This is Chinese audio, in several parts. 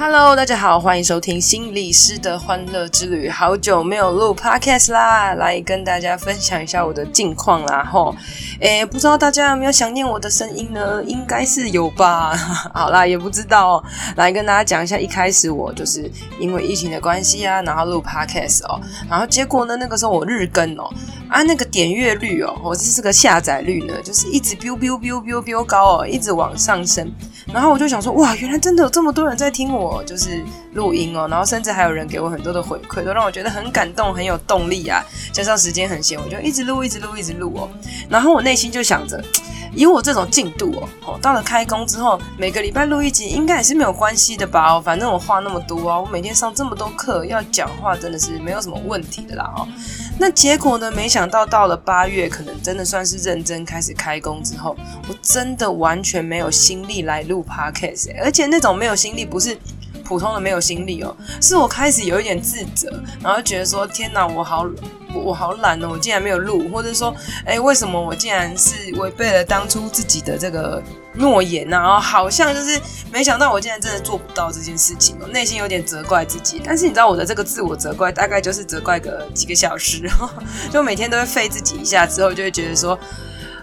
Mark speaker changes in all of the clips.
Speaker 1: Hello，大家好，欢迎收听心理师的欢乐之旅。好久没有录 Podcast 啦，来跟大家分享一下我的近况啦。吼，诶，不知道大家有没有想念我的声音呢？应该是有吧。好啦，也不知道哦。来跟大家讲一下，一开始我就是因为疫情的关系啊，然后录 Podcast 哦，然后结果呢，那个时候我日更哦，啊，那个点阅率哦，或者是个下载率呢，就是一直 biu biu biu biu biu 高哦，一直往上升。然后我就想说，哇，原来真的有这么多人在听我，我就是录音哦。然后甚至还有人给我很多的回馈，都让我觉得很感动，很有动力啊。加上时间很闲，我就一直录，一直录，一直录哦。然后我内心就想着，以我这种进度哦，哦，到了开工之后，每个礼拜录一集，应该也是没有关系的吧？哦，反正我话那么多啊，我每天上这么多课，要讲话真的是没有什么问题的啦哦。那结果呢？没想到到了八月，可能真的算是认真开始开工之后，我真的完全没有心力来录 podcast，而且那种没有心力不是普通的没有心力哦，是我开始有一点自责，然后觉得说天哪，我好我，好懒哦，我竟然没有录，或者说，哎，为什么我竟然是违背了当初自己的这个。诺言啊，然后好像就是没想到我竟然真的做不到这件事情哦，内心有点责怪自己。但是你知道我的这个自我责怪，大概就是责怪个几个小时，就每天都会废自己一下，之后就会觉得说。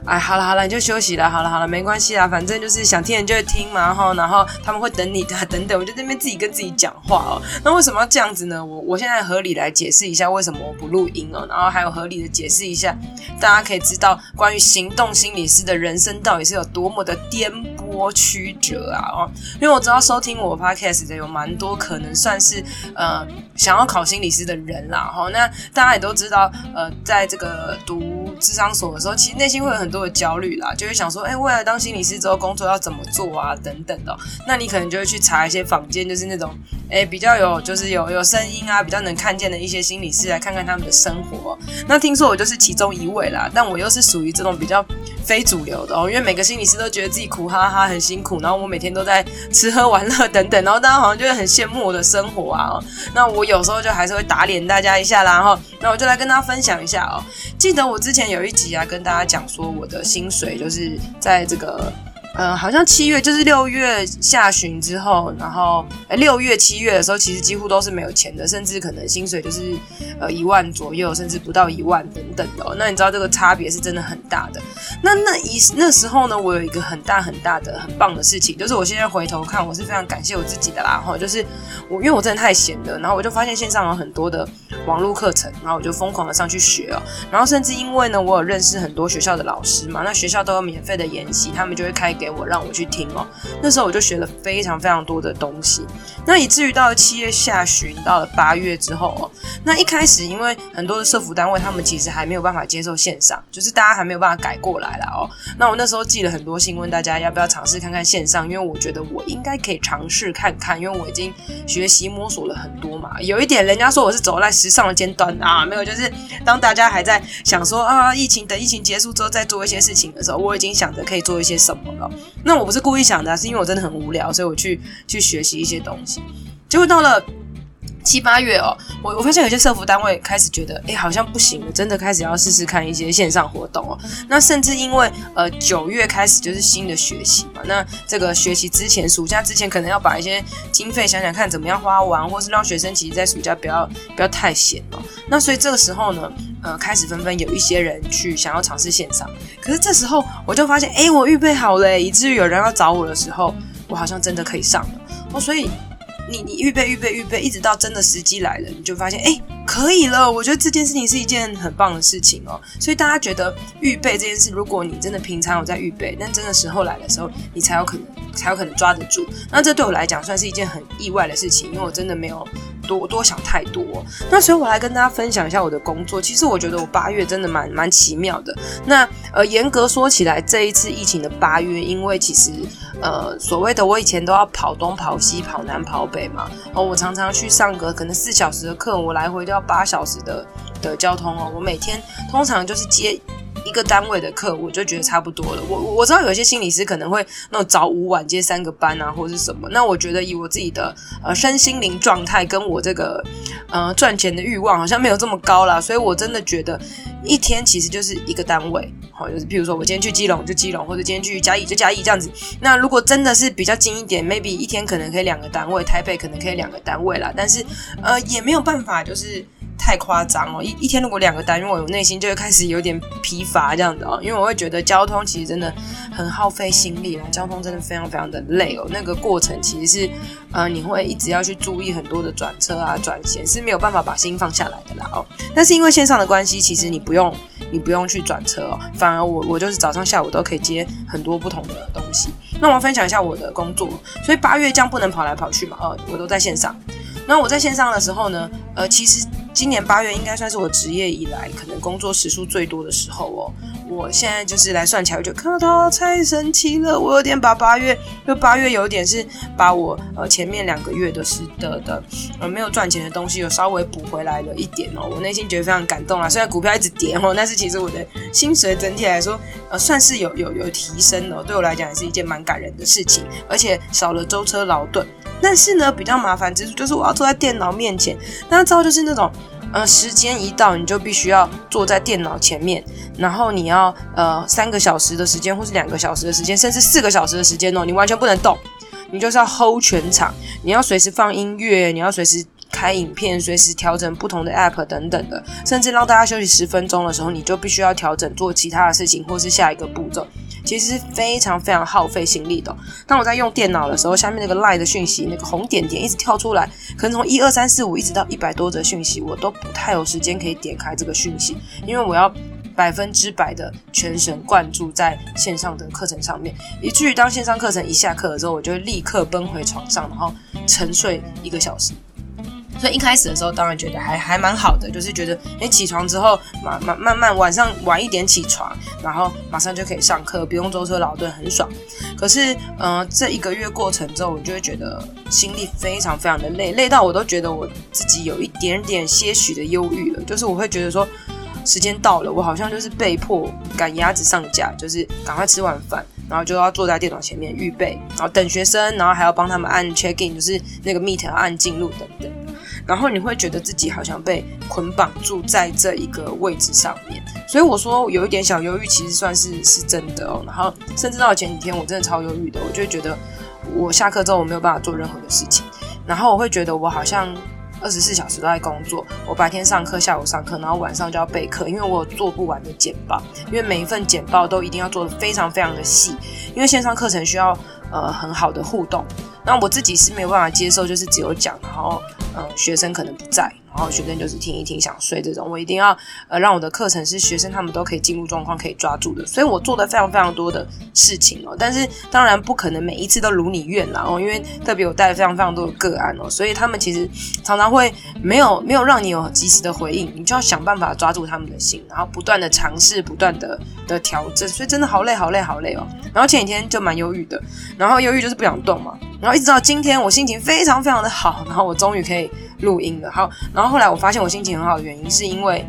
Speaker 1: 哎，好了好了，你就休息了。好了好了，没关系啦，反正就是想听人就会听嘛，然后然后他们会等你的，等等。我就在那边自己跟自己讲话哦。那为什么要这样子呢？我我现在合理来解释一下为什么我不录音哦，然后还有合理的解释一下，大家可以知道关于行动心理师的人生到底是有多么的颠簸多曲折啊哦。因为我知道收听我 podcast 的有蛮多可能算是呃想要考心理师的人啦哈。那大家也都知道呃，在这个读智商所的时候，其实内心会有很多。的焦虑啦，就会想说，哎、未来当心理师之后工作要怎么做啊？等等的，那你可能就会去查一些坊间，就是那种，哎、比较有，就是有有声音啊，比较能看见的一些心理师，来看看他们的生活。那听说我就是其中一位啦，但我又是属于这种比较非主流的哦，因为每个心理师都觉得自己苦哈哈很辛苦，然后我每天都在吃喝玩乐等等，然后大家好像就会很羡慕我的生活啊。那我有时候就还是会打脸大家一下啦，然后那我就来跟大家分享一下哦。记得我之前有一集啊，跟大家讲说我。的薪水就是在这个。嗯，好像七月就是六月下旬之后，然后呃六月七月的时候，其实几乎都是没有钱的，甚至可能薪水就是呃一万左右，甚至不到一万等等的。那你知道这个差别是真的很大的。那那一那时候呢，我有一个很大很大的很棒的事情，就是我现在回头看，我是非常感谢我自己的啦。哈，就是我因为我真的太闲了，然后我就发现线上有很多的网络课程，然后我就疯狂的上去学哦。然后甚至因为呢，我有认识很多学校的老师嘛，那学校都有免费的研习，他们就会开给。给我让我去听哦，那时候我就学了非常非常多的东西，那以至于到了七月下旬，到了八月之后哦，那一开始因为很多的社服单位他们其实还没有办法接受线上，就是大家还没有办法改过来了哦。那我那时候寄了很多信问大家要不要尝试看看线上，因为我觉得我应该可以尝试看看，因为我已经学习摸索了很多嘛。有一点人家说我是走在时尚的尖端啊，没有，就是当大家还在想说啊，疫情等疫情结束之后再做一些事情的时候，我已经想着可以做一些什么了。那我不是故意想的，是因为我真的很无聊，所以我去去学习一些东西。结果到了七八月哦，我我发现有些社服单位开始觉得，哎，好像不行了，真的开始要试试看一些线上活动哦。那甚至因为呃九月开始就是新的学习嘛，那这个学习之前，暑假之前可能要把一些经费想想看怎么样花完，或是让学生其实在暑假不要不要太闲哦。那所以这个时候呢。呃，开始纷纷有一些人去想要尝试线上，可是这时候我就发现，哎，我预备好了，以至于有人要找我的时候，我好像真的可以上了。哦，所以你你预备预备预备，一直到真的时机来了，你就发现，哎，可以了。我觉得这件事情是一件很棒的事情哦。所以大家觉得预备这件事，如果你真的平常有在预备，但真的时候来的时候，你才有可能才有可能抓得住。那这对我来讲算是一件很意外的事情，因为我真的没有。多多想太多，那所以我来跟大家分享一下我的工作。其实我觉得我八月真的蛮蛮奇妙的。那呃，严格说起来，这一次疫情的八月，因为其实呃，所谓的我以前都要跑东跑西、跑南跑北嘛，哦，我常常去上个可能四小时的课，我来回都要八小时的的交通哦。我每天通常就是接一个单位的课，我就觉得差不多了。我我知道有些心理师可能会那种早午晚接三个班啊，或者是什么。那我觉得以我自己的呃身心灵状态跟我这个呃赚钱的欲望好像没有这么高啦，所以我真的觉得一天其实就是一个单位。好，就是比如说我今天去基隆就基隆，或者今天去嘉义就嘉义这样子。那如果真的是比较近一点，maybe 一天可能可以两个单位，台北可能可以两个单位啦。但是呃也没有办法，就是。太夸张哦！一一天如果两个单位，我内心就会开始有点疲乏这样子哦，因为我会觉得交通其实真的很耗费心力啦，交通真的非常非常的累哦。那个过程其实是，呃，你会一直要去注意很多的转车啊、转线，是没有办法把心放下来的啦哦。但是因为线上的关系，其实你不用你不用去转车哦，反而我我就是早上下午都可以接很多不同的东西。那我要分享一下我的工作，所以八月这样不能跑来跑去嘛，哦，我都在线上。那我在线上的时候呢，呃，其实。今年八月应该算是我职业以来可能工作时数最多的时候哦。我现在就是来算起来，我就看到太神奇了。我有点把八月，就八月有点是把我呃前面两个月的是的的呃没有赚钱的东西有稍微补回来了一点哦。我内心觉得非常感动啊。虽然股票一直跌哦，但是其实我的薪水整体来说呃算是有有有提升哦。对我来讲也是一件蛮感人的事情，而且少了舟车劳顿。但是呢，比较麻烦之处就是我要坐在电脑面前，大家知道就是那种，呃，时间一到你就必须要坐在电脑前面，然后你要呃三个小时的时间，或是两个小时的时间，甚至四个小时的时间哦，你完全不能动，你就是要 hold 全场，你要随时放音乐，你要随时开影片，随时调整不同的 app 等等的，甚至让大家休息十分钟的时候，你就必须要调整做其他的事情，或是下一个步骤。其实是非常非常耗费心力的。当我在用电脑的时候，下面那个 LINE 的讯息，那个红点点一直跳出来，可能从一二三四五一直到一百多则讯息，我都不太有时间可以点开这个讯息，因为我要百分之百的全神贯注在线上的课程上面，以至于当线上课程一下课的时候，我就会立刻奔回床上，然后沉睡一个小时。所以一开始的时候，当然觉得还还蛮好的，就是觉得，诶，起床之后，慢慢慢慢晚上晚一点起床，然后马上就可以上课，不用舟车劳顿，很爽。可是，呃，这一个月过程之后，我就会觉得心力非常非常的累，累到我都觉得我自己有一点点些许的忧郁了。就是我会觉得说，时间到了，我好像就是被迫赶鸭子上架，就是赶快吃完饭，然后就要坐在电脑前面预备，然后等学生，然后还要帮他们按 check in，就是那个 meet 要按进入等等。然后你会觉得自己好像被捆绑住在这一个位置上面，所以我说有一点小忧郁，其实算是是真的哦。然后甚至到前几天，我真的超忧郁的，我就觉得我下课之后我没有办法做任何的事情，然后我会觉得我好像二十四小时都在工作，我白天上课，下午上课，然后晚上就要备课，因为我有做不完的简报，因为每一份简报都一定要做得非常非常的细，因为线上课程需要呃很好的互动，那我自己是没有办法接受，就是只有讲，然后。嗯，学生可能不在。然后学生就是听一听想睡这种，我一定要呃让我的课程是学生他们都可以进入状况可以抓住的，所以我做的非常非常多的事情哦。但是当然不可能每一次都如你愿啦哦，因为特别我带了非常非常多的个案哦，所以他们其实常常会没有没有让你有及时的回应，你就要想办法抓住他们的心，然后不断的尝试，不断的的调整，所以真的好累好累好累哦。然后前几天就蛮忧郁的，然后忧郁就是不想动嘛，然后一直到今天我心情非常非常的好，然后我终于可以录音了，好，然后。后来我发现我心情很好的原因，是因为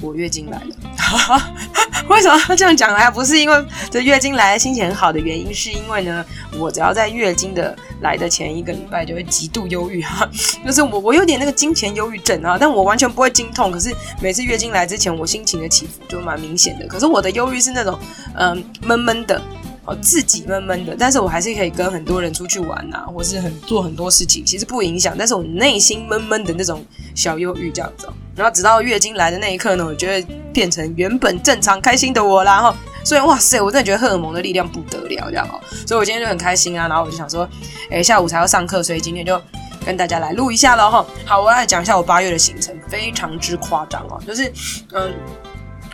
Speaker 1: 我月经来了。为什么要这样讲呢？不是因为这月经来心情很好的原因，是因为呢，我只要在月经的来的前一个礼拜就会极度忧郁哈，就是我我有点那个经前忧郁症啊，但我完全不会经痛，可是每次月经来之前，我心情的起伏就蛮明显的。可是我的忧郁是那种嗯闷闷的。哦，自己闷闷的，但是我还是可以跟很多人出去玩、啊，或是很做很多事情，其实不影响。但是我内心闷闷的那种小忧郁这样子，然后直到月经来的那一刻呢，我就会变成原本正常开心的我啦。哈，所以哇塞，我真的觉得荷尔蒙的力量不得了，这样哦。所以我今天就很开心啊，然后我就想说，哎，下午才要上课，所以今天就跟大家来录一下了哈。好，我来讲一下我八月的行程，非常之夸张哦，就是嗯。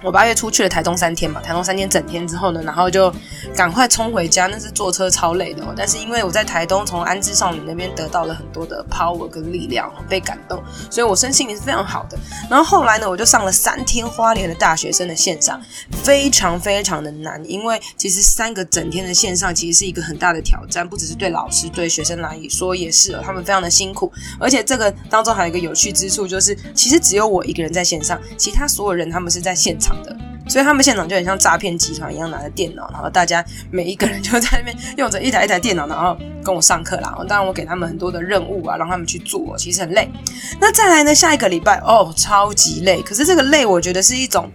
Speaker 1: 我八月出去了台东三天嘛，台东三天整天之后呢，然后就赶快冲回家，那是坐车超累的哦。但是因为我在台东从安置少女那边得到了很多的 power 跟力量，被感动，所以我身心灵是非常好的。然后后来呢，我就上了三天花莲的大学生的线上，非常非常的难，因为其实三个整天的线上其实是一个很大的挑战，不只是对老师，对学生来说也是哦，他们非常的辛苦。而且这个当中还有一个有趣之处，就是其实只有我一个人在线上，其他所有人他们是在现场。的，所以他们现场就很像诈骗集团一样，拿着电脑，然后大家每一个人就在那边用着一台一台电脑，然后跟我上课啦。当然我给他们很多的任务啊，让他们去做，其实很累。那再来呢，下一个礼拜哦，超级累。可是这个累，我觉得是一种，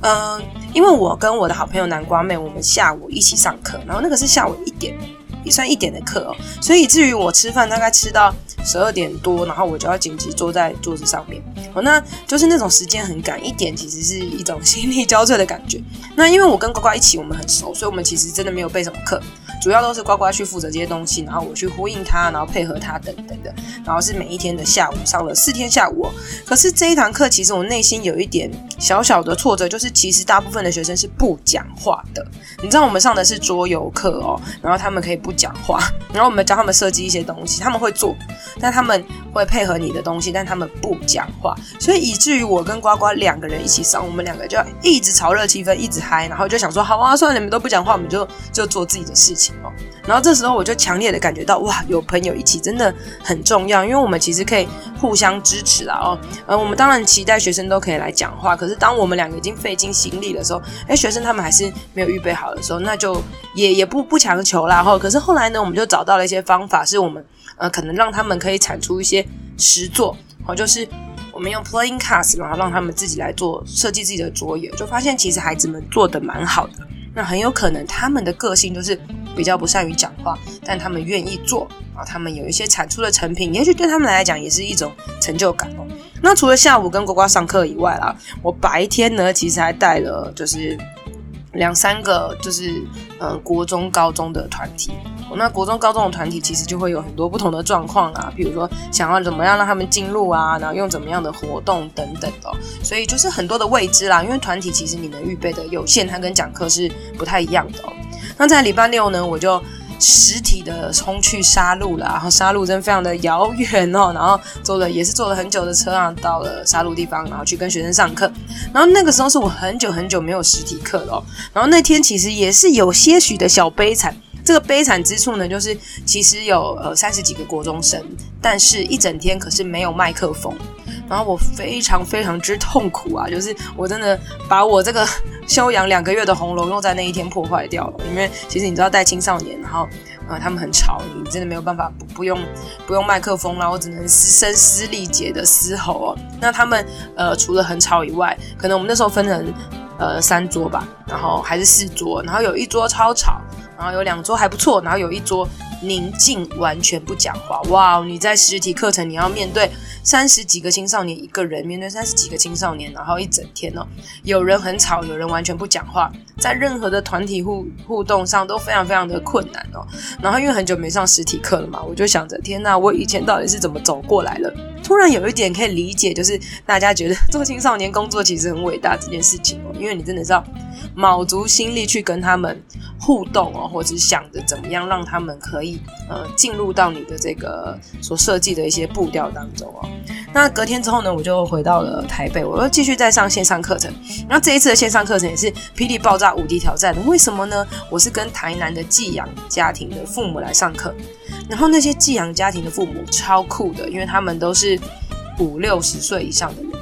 Speaker 1: 嗯、因为我跟我的好朋友南瓜妹，我们下午一起上课，然后那个是下午一点。也算一点的课哦，所以以至于我吃饭大概吃到十二点多，然后我就要紧急坐在桌子上面，哦，那就是那种时间很赶，一点其实是一种心力交瘁的感觉。那因为我跟呱呱一起，我们很熟，所以我们其实真的没有备什么课。主要都是呱呱去负责这些东西，然后我去呼应他，然后配合他等等的，然后是每一天的下午上了四天下午哦。可是这一堂课，其实我内心有一点小小的挫折，就是其实大部分的学生是不讲话的。你知道我们上的是桌游课哦，然后他们可以不讲话，然后我们教他们设计一些东西，他们会做，但他们会配合你的东西，但他们不讲话，所以以至于我跟呱呱两个人一起上，我们两个就一直炒热气氛，一直嗨，然后就想说好啊，算了，你们都不讲话，我们就就做自己的事情。然后这时候我就强烈的感觉到，哇，有朋友一起真的很重要，因为我们其实可以互相支持啦哦。呃，我们当然期待学生都可以来讲话，可是当我们两个已经费尽心力的时候，哎，学生他们还是没有预备好的时候，那就也也不不强求啦。后可是后来呢，我们就找到了一些方法，是我们呃可能让他们可以产出一些实作，哦，就是我们用 playing cards，然后让他们自己来做设计自己的桌游，就发现其实孩子们做的蛮好的。那很有可能他们的个性就是比较不善于讲话，但他们愿意做啊，他们有一些产出的成品，也许对他们来讲也是一种成就感哦。那除了下午跟呱呱上课以外啦，我白天呢其实还带了就是两三个就是呃国中高中的团体。那国中、高中的团体其实就会有很多不同的状况啊，比如说想要怎么样让他们进入啊，然后用怎么样的活动等等的，所以就是很多的未知啦。因为团体其实你能预备的有限，它跟讲课是不太一样的哦。那在礼拜六呢，我就实体的冲去杀戮了，然后杀戮真非常的遥远哦，然后坐了也是坐了很久的车啊，到了杀戮地方，然后去跟学生上课。然后那个时候是我很久很久没有实体课了，然后那天其实也是有些许的小悲惨。这个悲惨之处呢，就是其实有呃三十几个国中生，但是一整天可是没有麦克风，然后我非常非常之痛苦啊，就是我真的把我这个休养两个月的红楼又在那一天破坏掉了，因为其实你知道带青少年，然后呃他们很吵，你真的没有办法不不用不用麦克风啦，我只能嘶声嘶力竭的嘶吼哦。那他们呃除了很吵以外，可能我们那时候分成呃三桌吧，然后还是四桌，然后有一桌超吵。然后有两桌还不错，然后有一桌宁静，完全不讲话。哇，你在实体课程，你要面对三十几个青少年一个人，面对三十几个青少年，然后一整天哦，有人很吵，有人完全不讲话，在任何的团体互互动上都非常非常的困难哦。然后因为很久没上实体课了嘛，我就想着，天哪，我以前到底是怎么走过来了？突然有一点可以理解，就是大家觉得做青少年工作其实很伟大这件事情哦，因为你真的是要卯足心力去跟他们互动哦，或者是想着怎么样让他们可以呃进入到你的这个所设计的一些步调当中哦。那隔天之后呢，我就回到了台北，我又继续再上线上课程。然后这一次的线上课程也是霹雳爆炸无敌挑战的，为什么呢？我是跟台南的寄养家庭的父母来上课，然后那些寄养家庭的父母超酷的，因为他们都是五六十岁以上的人，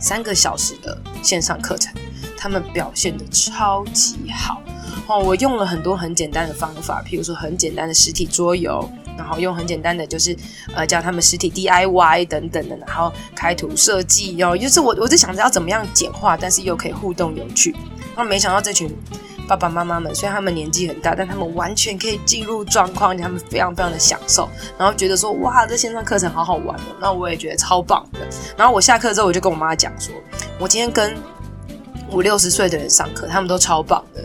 Speaker 1: 三个小时的线上课程。他们表现得超级好哦！我用了很多很简单的方法，譬如说很简单的实体桌游，然后用很简单的就是呃教他们实体 DIY 等等的，然后开图设计哦，就是我我就想着要怎么样简化，但是又可以互动有趣。那没想到这群爸爸妈妈们虽然他们年纪很大，但他们完全可以进入状况，他们非常非常的享受，然后觉得说哇，这线上课程好好玩哦！那我也觉得超棒的。然后我下课之后，我就跟我妈讲说，我今天跟五六十岁的人上课，他们都超棒的，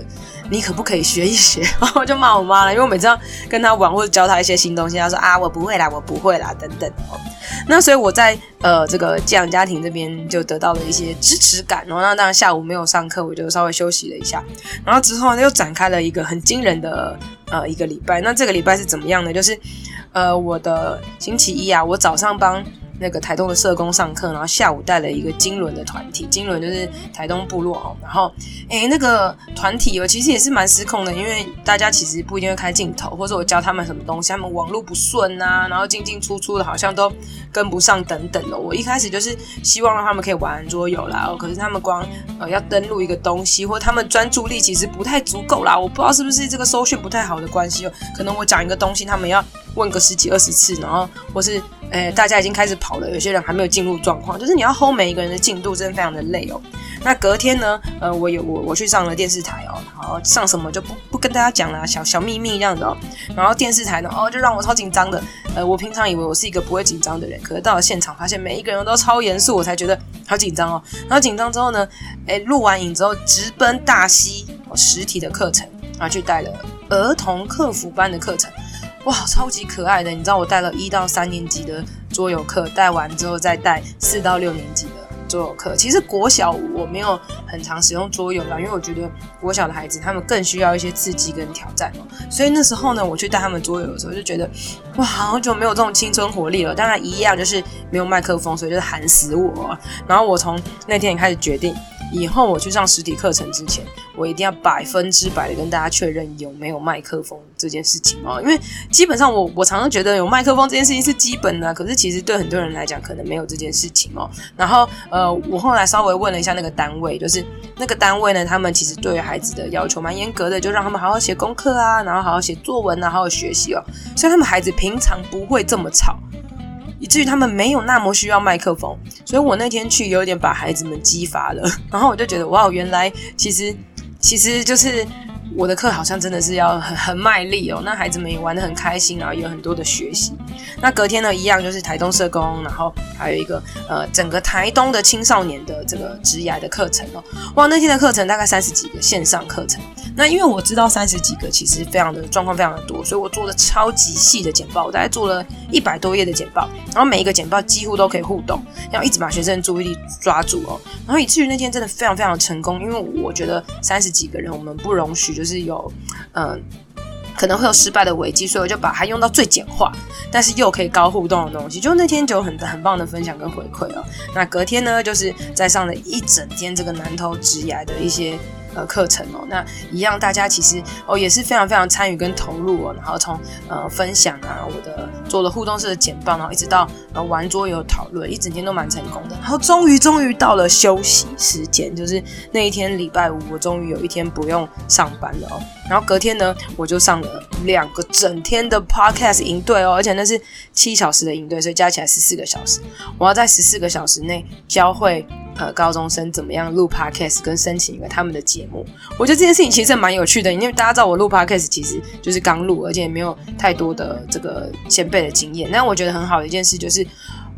Speaker 1: 你可不可以学一学？然后我就骂我妈了，因为我每次要跟她玩或者教她一些新东西，她说啊，我不会啦，我不会啦，等等哦。那所以我在呃这个寄养家庭这边就得到了一些支持感。然后那当然下午没有上课，我就稍微休息了一下。然后之后，又展开了一个很惊人的呃一个礼拜。那这个礼拜是怎么样呢？就是呃我的星期一啊，我早上帮那个台东的社工上课，然后下午带了一个金轮的团体，金轮就是台东部落哦。然后，诶，那个团体哦，其实也是蛮失控的，因为大家其实不一定会开镜头，或者我教他们什么东西，他们网络不顺啊，然后进进出出的，好像都跟不上等等的。我一开始就是希望让他们可以玩桌游啦，哦，可是他们光呃要登录一个东西，或他们专注力其实不太足够啦。我不知道是不是这个搜讯不太好的关系哦，可能我讲一个东西，他们要问个十几二十次，然后或是。诶，大家已经开始跑了，有些人还没有进入状况，就是你要 hold 每一个人的进度，真的非常的累哦。那隔天呢，呃，我有我我去上了电视台哦，然后上什么就不不跟大家讲了，小小秘密这样子哦。然后电视台呢，哦，就让我超紧张的。呃，我平常以为我是一个不会紧张的人，可是到了现场发现每一个人都超严肃，我才觉得好紧张哦。然后紧张之后呢，诶，录完影之后直奔大溪哦实体的课程，然后去带了儿童客服班的课程。哇，超级可爱的！你知道我带了一到三年级的桌游课，带完之后再带四到六年级的桌游课。其实国小我没有很常使用桌游啦，因为我觉得国小的孩子他们更需要一些刺激跟挑战哦。所以那时候呢，我去带他们桌游的时候，就觉得哇，好久没有这种青春活力了。当然一样就是没有麦克风，所以就是喊死我。然后我从那天开始决定。以后我去上实体课程之前，我一定要百分之百的跟大家确认有没有麦克风这件事情哦。因为基本上我我常常觉得有麦克风这件事情是基本的，可是其实对很多人来讲可能没有这件事情哦。然后呃，我后来稍微问了一下那个单位，就是那个单位呢，他们其实对于孩子的要求蛮严格的，就让他们好好写功课啊，然后好好写作文啊，好好学习哦。所以他们孩子平常不会这么吵。以至于他们没有那么需要麦克风，所以我那天去有点把孩子们激发了，然后我就觉得哇，原来其实其实就是。我的课好像真的是要很很卖力哦，那孩子们也玩的很开心，然后有很多的学习。那隔天呢，一样就是台东社工，然后还有一个呃，整个台东的青少年的这个职涯的课程哦。哇，那天的课程大概三十几个线上课程。那因为我知道三十几个其实非常的状况非常的多，所以我做了超级细的简报，我大概做了一百多页的简报，然后每一个简报几乎都可以互动，要一直把学生的注意力抓住哦。然后以至于那天真的非常非常的成功，因为我觉得三十几个人我们不容许就。就是有，嗯，可能会有失败的危机，所以我就把它用到最简化，但是又可以高互动的东西。就那天就有很很棒的分享跟回馈啊。那隔天呢，就是在上了一整天这个南投直癌的一些。呃，课程哦，那一样，大家其实哦也是非常非常参与跟投入哦，然后从呃分享啊，我的做了互动式的简报，然后一直到呃玩桌游讨论，一整天都蛮成功的。然后终于终于到了休息时间，就是那一天礼拜五，我终于有一天不用上班了哦。然后隔天呢，我就上了两个整天的 podcast 营队哦，而且那是七小时的营队，所以加起来十四个小时，我要在十四个小时内教会。呃，高中生怎么样录 podcast 跟申请一个他们的节目？我觉得这件事情其实蛮有趣的，因为大家知道我录 podcast 其实就是刚录，而且也没有太多的这个前辈的经验。但我觉得很好的一件事就是，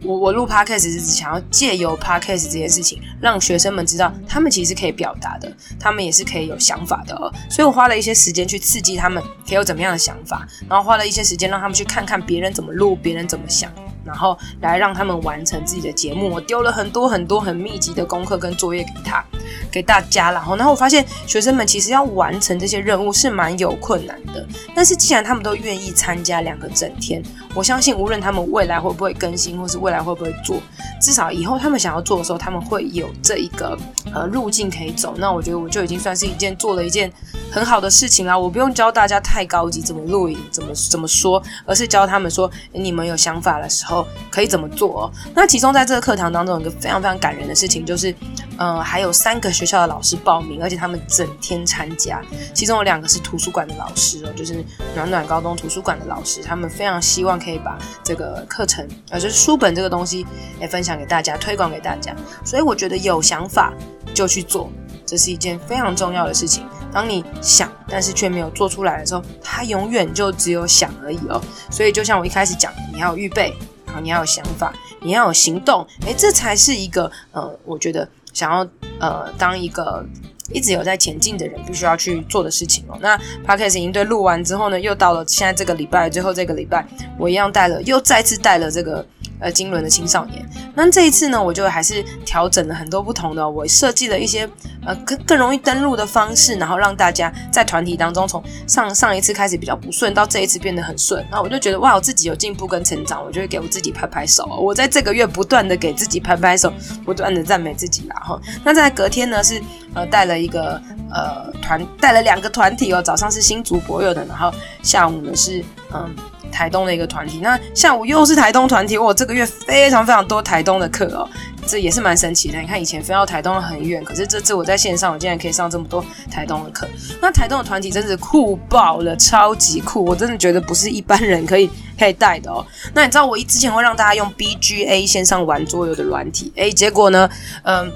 Speaker 1: 我我录 podcast 是想要借由 podcast 这件事情，让学生们知道他们其实可以表达的，他们也是可以有想法的哦。所以我花了一些时间去刺激他们，可以有怎么样的想法，然后花了一些时间让他们去看看别人怎么录，别人怎么想。然后来让他们完成自己的节目，我丢了很多很多很密集的功课跟作业给他，给大家。然后，然后我发现学生们其实要完成这些任务是蛮有困难的。但是既然他们都愿意参加两个整天，我相信无论他们未来会不会更新，或是未来会不会做，至少以后他们想要做的时候，他们会有这一个呃路径可以走。那我觉得我就已经算是一件做了一件很好的事情啦。我不用教大家太高级怎么录影，怎么怎么说，而是教他们说，你们有想法的时候。可以怎么做哦？那其中在这个课堂当中，有一个非常非常感人的事情，就是，呃，还有三个学校的老师报名，而且他们整天参加。其中有两个是图书馆的老师哦，就是暖暖高中图书馆的老师，他们非常希望可以把这个课程，呃，就是书本这个东西，来分享给大家，推广给大家。所以我觉得有想法就去做，这是一件非常重要的事情。当你想，但是却没有做出来的时候，它永远就只有想而已哦。所以就像我一开始讲，你要预备。你要有想法，你要有行动，诶，这才是一个呃，我觉得想要呃当一个一直有在前进的人必须要去做的事情哦。那 Podcast 营队录完之后呢，又到了现在这个礼拜最后这个礼拜，我一样带了，又再次带了这个呃金轮的青少年。那这一次呢，我就还是调整了很多不同的，我设计了一些呃更更容易登录的方式，然后让大家在团体当中从上上一次开始比较不顺，到这一次变得很顺。然后我就觉得哇，我自己有进步跟成长，我就会给我自己拍拍手。我在这个月不断的给自己拍拍手，不断的赞美自己啦哈。那在隔天呢是呃带了一个呃团带了两个团体哦，早上是新竹博友的，然后下午呢是嗯。台东的一个团体，那下午又是台东团体，我这个月非常非常多台东的课哦，这也是蛮神奇的。你看以前飞到台东很远，可是这次我在线上，我竟然可以上这么多台东的课。那台东的团体真是酷爆了，超级酷，我真的觉得不是一般人可以可以带的哦。那你知道我一之前会让大家用 BGA 线上玩桌游的软体，诶，结果呢，嗯，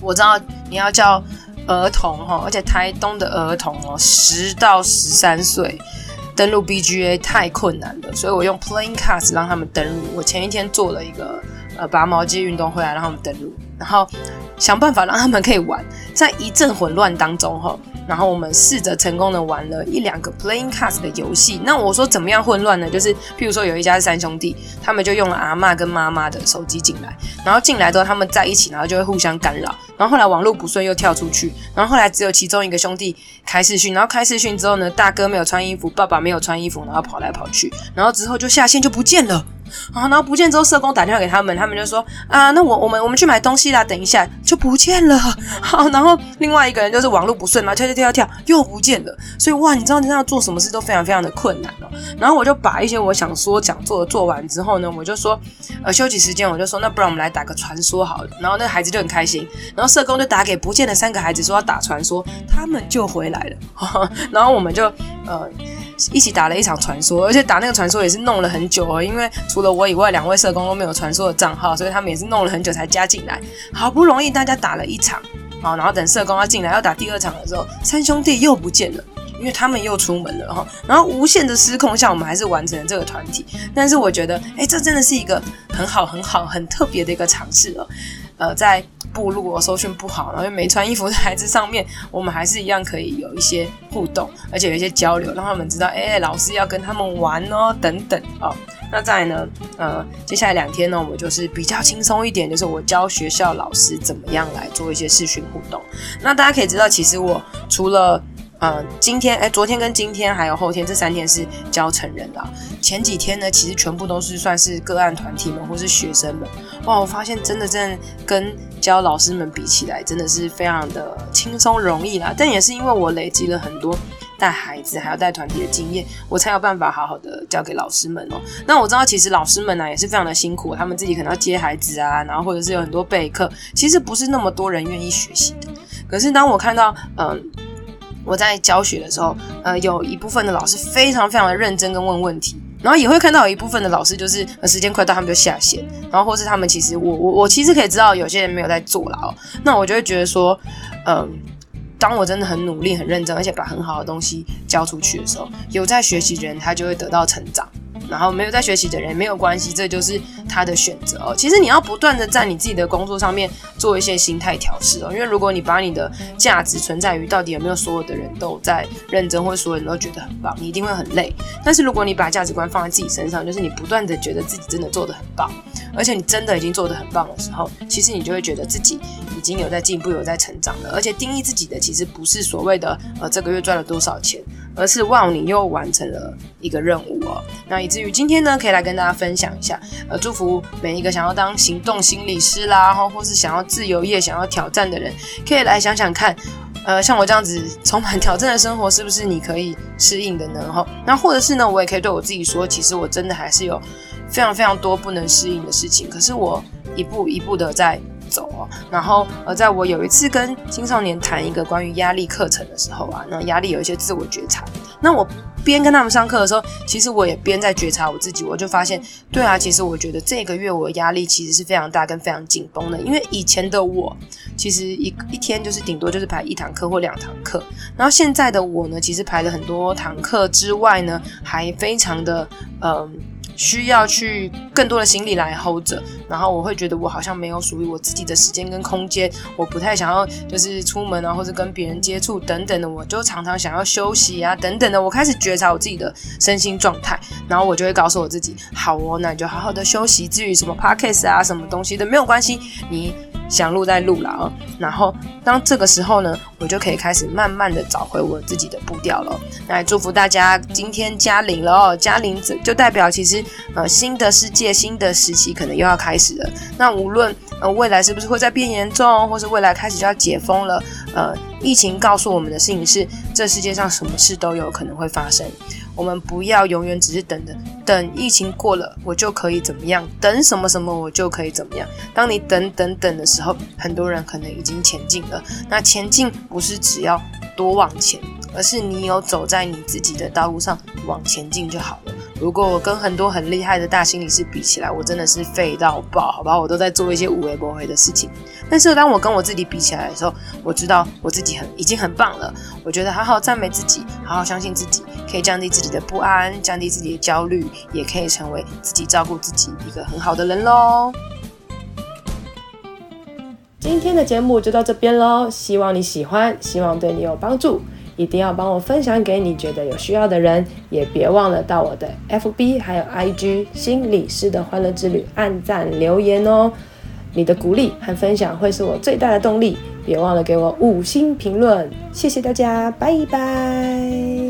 Speaker 1: 我知道你要叫儿童哈，而且台东的儿童哦，十到十三岁。登录 BGA 太困难了，所以我用 Playing Cards 让他们登录。我前一天做了一个呃拔毛机运动会来让他们登录，然后想办法让他们可以玩，在一阵混乱当中哈。然后我们试着成功的玩了一两个 Playing Cards 的游戏。那我说怎么样混乱呢？就是譬如说有一家是三兄弟，他们就用了阿嬷跟妈妈的手机进来，然后进来之后他们在一起，然后就会互相干扰。然后后来网络不顺又跳出去，然后后来只有其中一个兄弟开视讯，然后开视讯之后呢，大哥没有穿衣服，爸爸没有穿衣服，然后跑来跑去，然后之后就下线就不见了。好，然后不见之后，社工打电话给他们，他们就说啊，那我我们我们去买东西啦，等一下就不见了。好，然后另外一个人就是网络不顺嘛，跳跳跳跳跳又不见了。所以哇，你知道你要做什么事都非常非常的困难哦。然后我就把一些我想说讲座的做完之后呢，我就说呃休息时间，我就说那不然我们来打个传说好了。然后那个孩子就很开心，然后社工就打给不见的三个孩子说要打传说，他们就回来了。然后我们就呃。一起打了一场传说，而且打那个传说也是弄了很久哦，因为除了我以外，两位社工都没有传说的账号，所以他们也是弄了很久才加进来。好不容易大家打了一场，好，然后等社工要进来要打第二场的时候，三兄弟又不见了，因为他们又出门了哈。然后无限的失控下，我们还是完成了这个团体。但是我觉得，哎，这真的是一个很好、很好、很特别的一个尝试了。呃，在步路我收讯不好，然后又没穿衣服的孩子上面，我们还是一样可以有一些互动，而且有一些交流，让他们知道，哎，老师要跟他们玩哦，等等哦。那再来呢，呃，接下来两天呢，我们就是比较轻松一点，就是我教学校老师怎么样来做一些视讯互动。那大家可以知道，其实我除了呃，今天哎，昨天跟今天还有后天这三天是教成人的，前几天呢，其实全部都是算是个案团体们或是学生们。哇，我发现真的真的跟教老师们比起来，真的是非常的轻松容易啦。但也是因为我累积了很多带孩子还有带团体的经验，我才有办法好好的教给老师们哦。那我知道其实老师们呢也是非常的辛苦，他们自己可能要接孩子啊，然后或者是有很多备课，其实不是那么多人愿意学习的。可是当我看到嗯。我在教学的时候，呃，有一部分的老师非常非常的认真跟问问题，然后也会看到有一部分的老师就是呃时间快到，他们就下线，然后或是他们其实我我我其实可以知道有些人没有在做了哦，那我就会觉得说，嗯、当我真的很努力很认真，而且把很好的东西教出去的时候，有在学习的人他就会得到成长。然后没有在学习的人没有关系，这就是他的选择哦。其实你要不断的在你自己的工作上面做一些心态调试哦，因为如果你把你的价值存在于到底有没有所有的人都在认真，或所有人都觉得很棒，你一定会很累。但是如果你把价值观放在自己身上，就是你不断的觉得自己真的做得很棒，而且你真的已经做得很棒的时候，其实你就会觉得自己已经有在进步，有在成长了。而且定义自己的其实不是所谓的呃这个月赚了多少钱。而是哇，你又完成了一个任务哦。那至于今天呢，可以来跟大家分享一下，呃，祝福每一个想要当行动心理师啦，或或是想要自由业、想要挑战的人，可以来想想看，呃，像我这样子充满挑战的生活，是不是你可以适应的呢？哈，那或者是呢，我也可以对我自己说，其实我真的还是有非常非常多不能适应的事情，可是我一步一步的在。走哦，然后呃，在我有一次跟青少年谈一个关于压力课程的时候啊，那压力有一些自我觉察。那我边跟他们上课的时候，其实我也边在觉察我自己，我就发现，对啊，其实我觉得这个月我的压力其实是非常大跟非常紧绷的，因为以前的我其实一一天就是顶多就是排一堂课或两堂课，然后现在的我呢，其实排了很多堂课之外呢，还非常的嗯。需要去更多的行李来 hold 着，然后我会觉得我好像没有属于我自己的时间跟空间，我不太想要就是出门啊，或者跟别人接触等等的，我就常常想要休息啊等等的。我开始觉察我自己的身心状态，然后我就会告诉我自己，好哦，那你就好好的休息。至于什么 podcast 啊，什么东西的没有关系，你。想录再录了啊，然后当这个时候呢，我就可以开始慢慢的找回我自己的步调了。来祝福大家今天加零了哦，加零就代表其实呃新的世界、新的时期可能又要开始了。那无论呃未来是不是会再变严重，或是未来开始就要解封了，呃，疫情告诉我们的事情是，这世界上什么事都有可能会发生。我们不要永远只是等着，等疫情过了，我就可以怎么样？等什么什么，我就可以怎么样？当你等等等的时候，很多人可能已经前进了。那前进不是只要多往前，而是你有走在你自己的道路上往前进就好了。如果我跟很多很厉害的大心理师比起来，我真的是废到爆，好吧？我都在做一些无微不微的事情。但是当我跟我自己比起来的时候，我知道我自己很已经很棒了。我觉得好好赞美自己，好好相信自己，可以降低自己的不安，降低自己的焦虑，也可以成为自己照顾自己一个很好的人喽。今天的节目就到这边喽，希望你喜欢，希望对你有帮助。一定要帮我分享给你觉得有需要的人，也别忘了到我的 FB 还有 IG 心理师的欢乐之旅按赞留言哦。你的鼓励和分享会是我最大的动力，别忘了给我五星评论，谢谢大家，拜拜。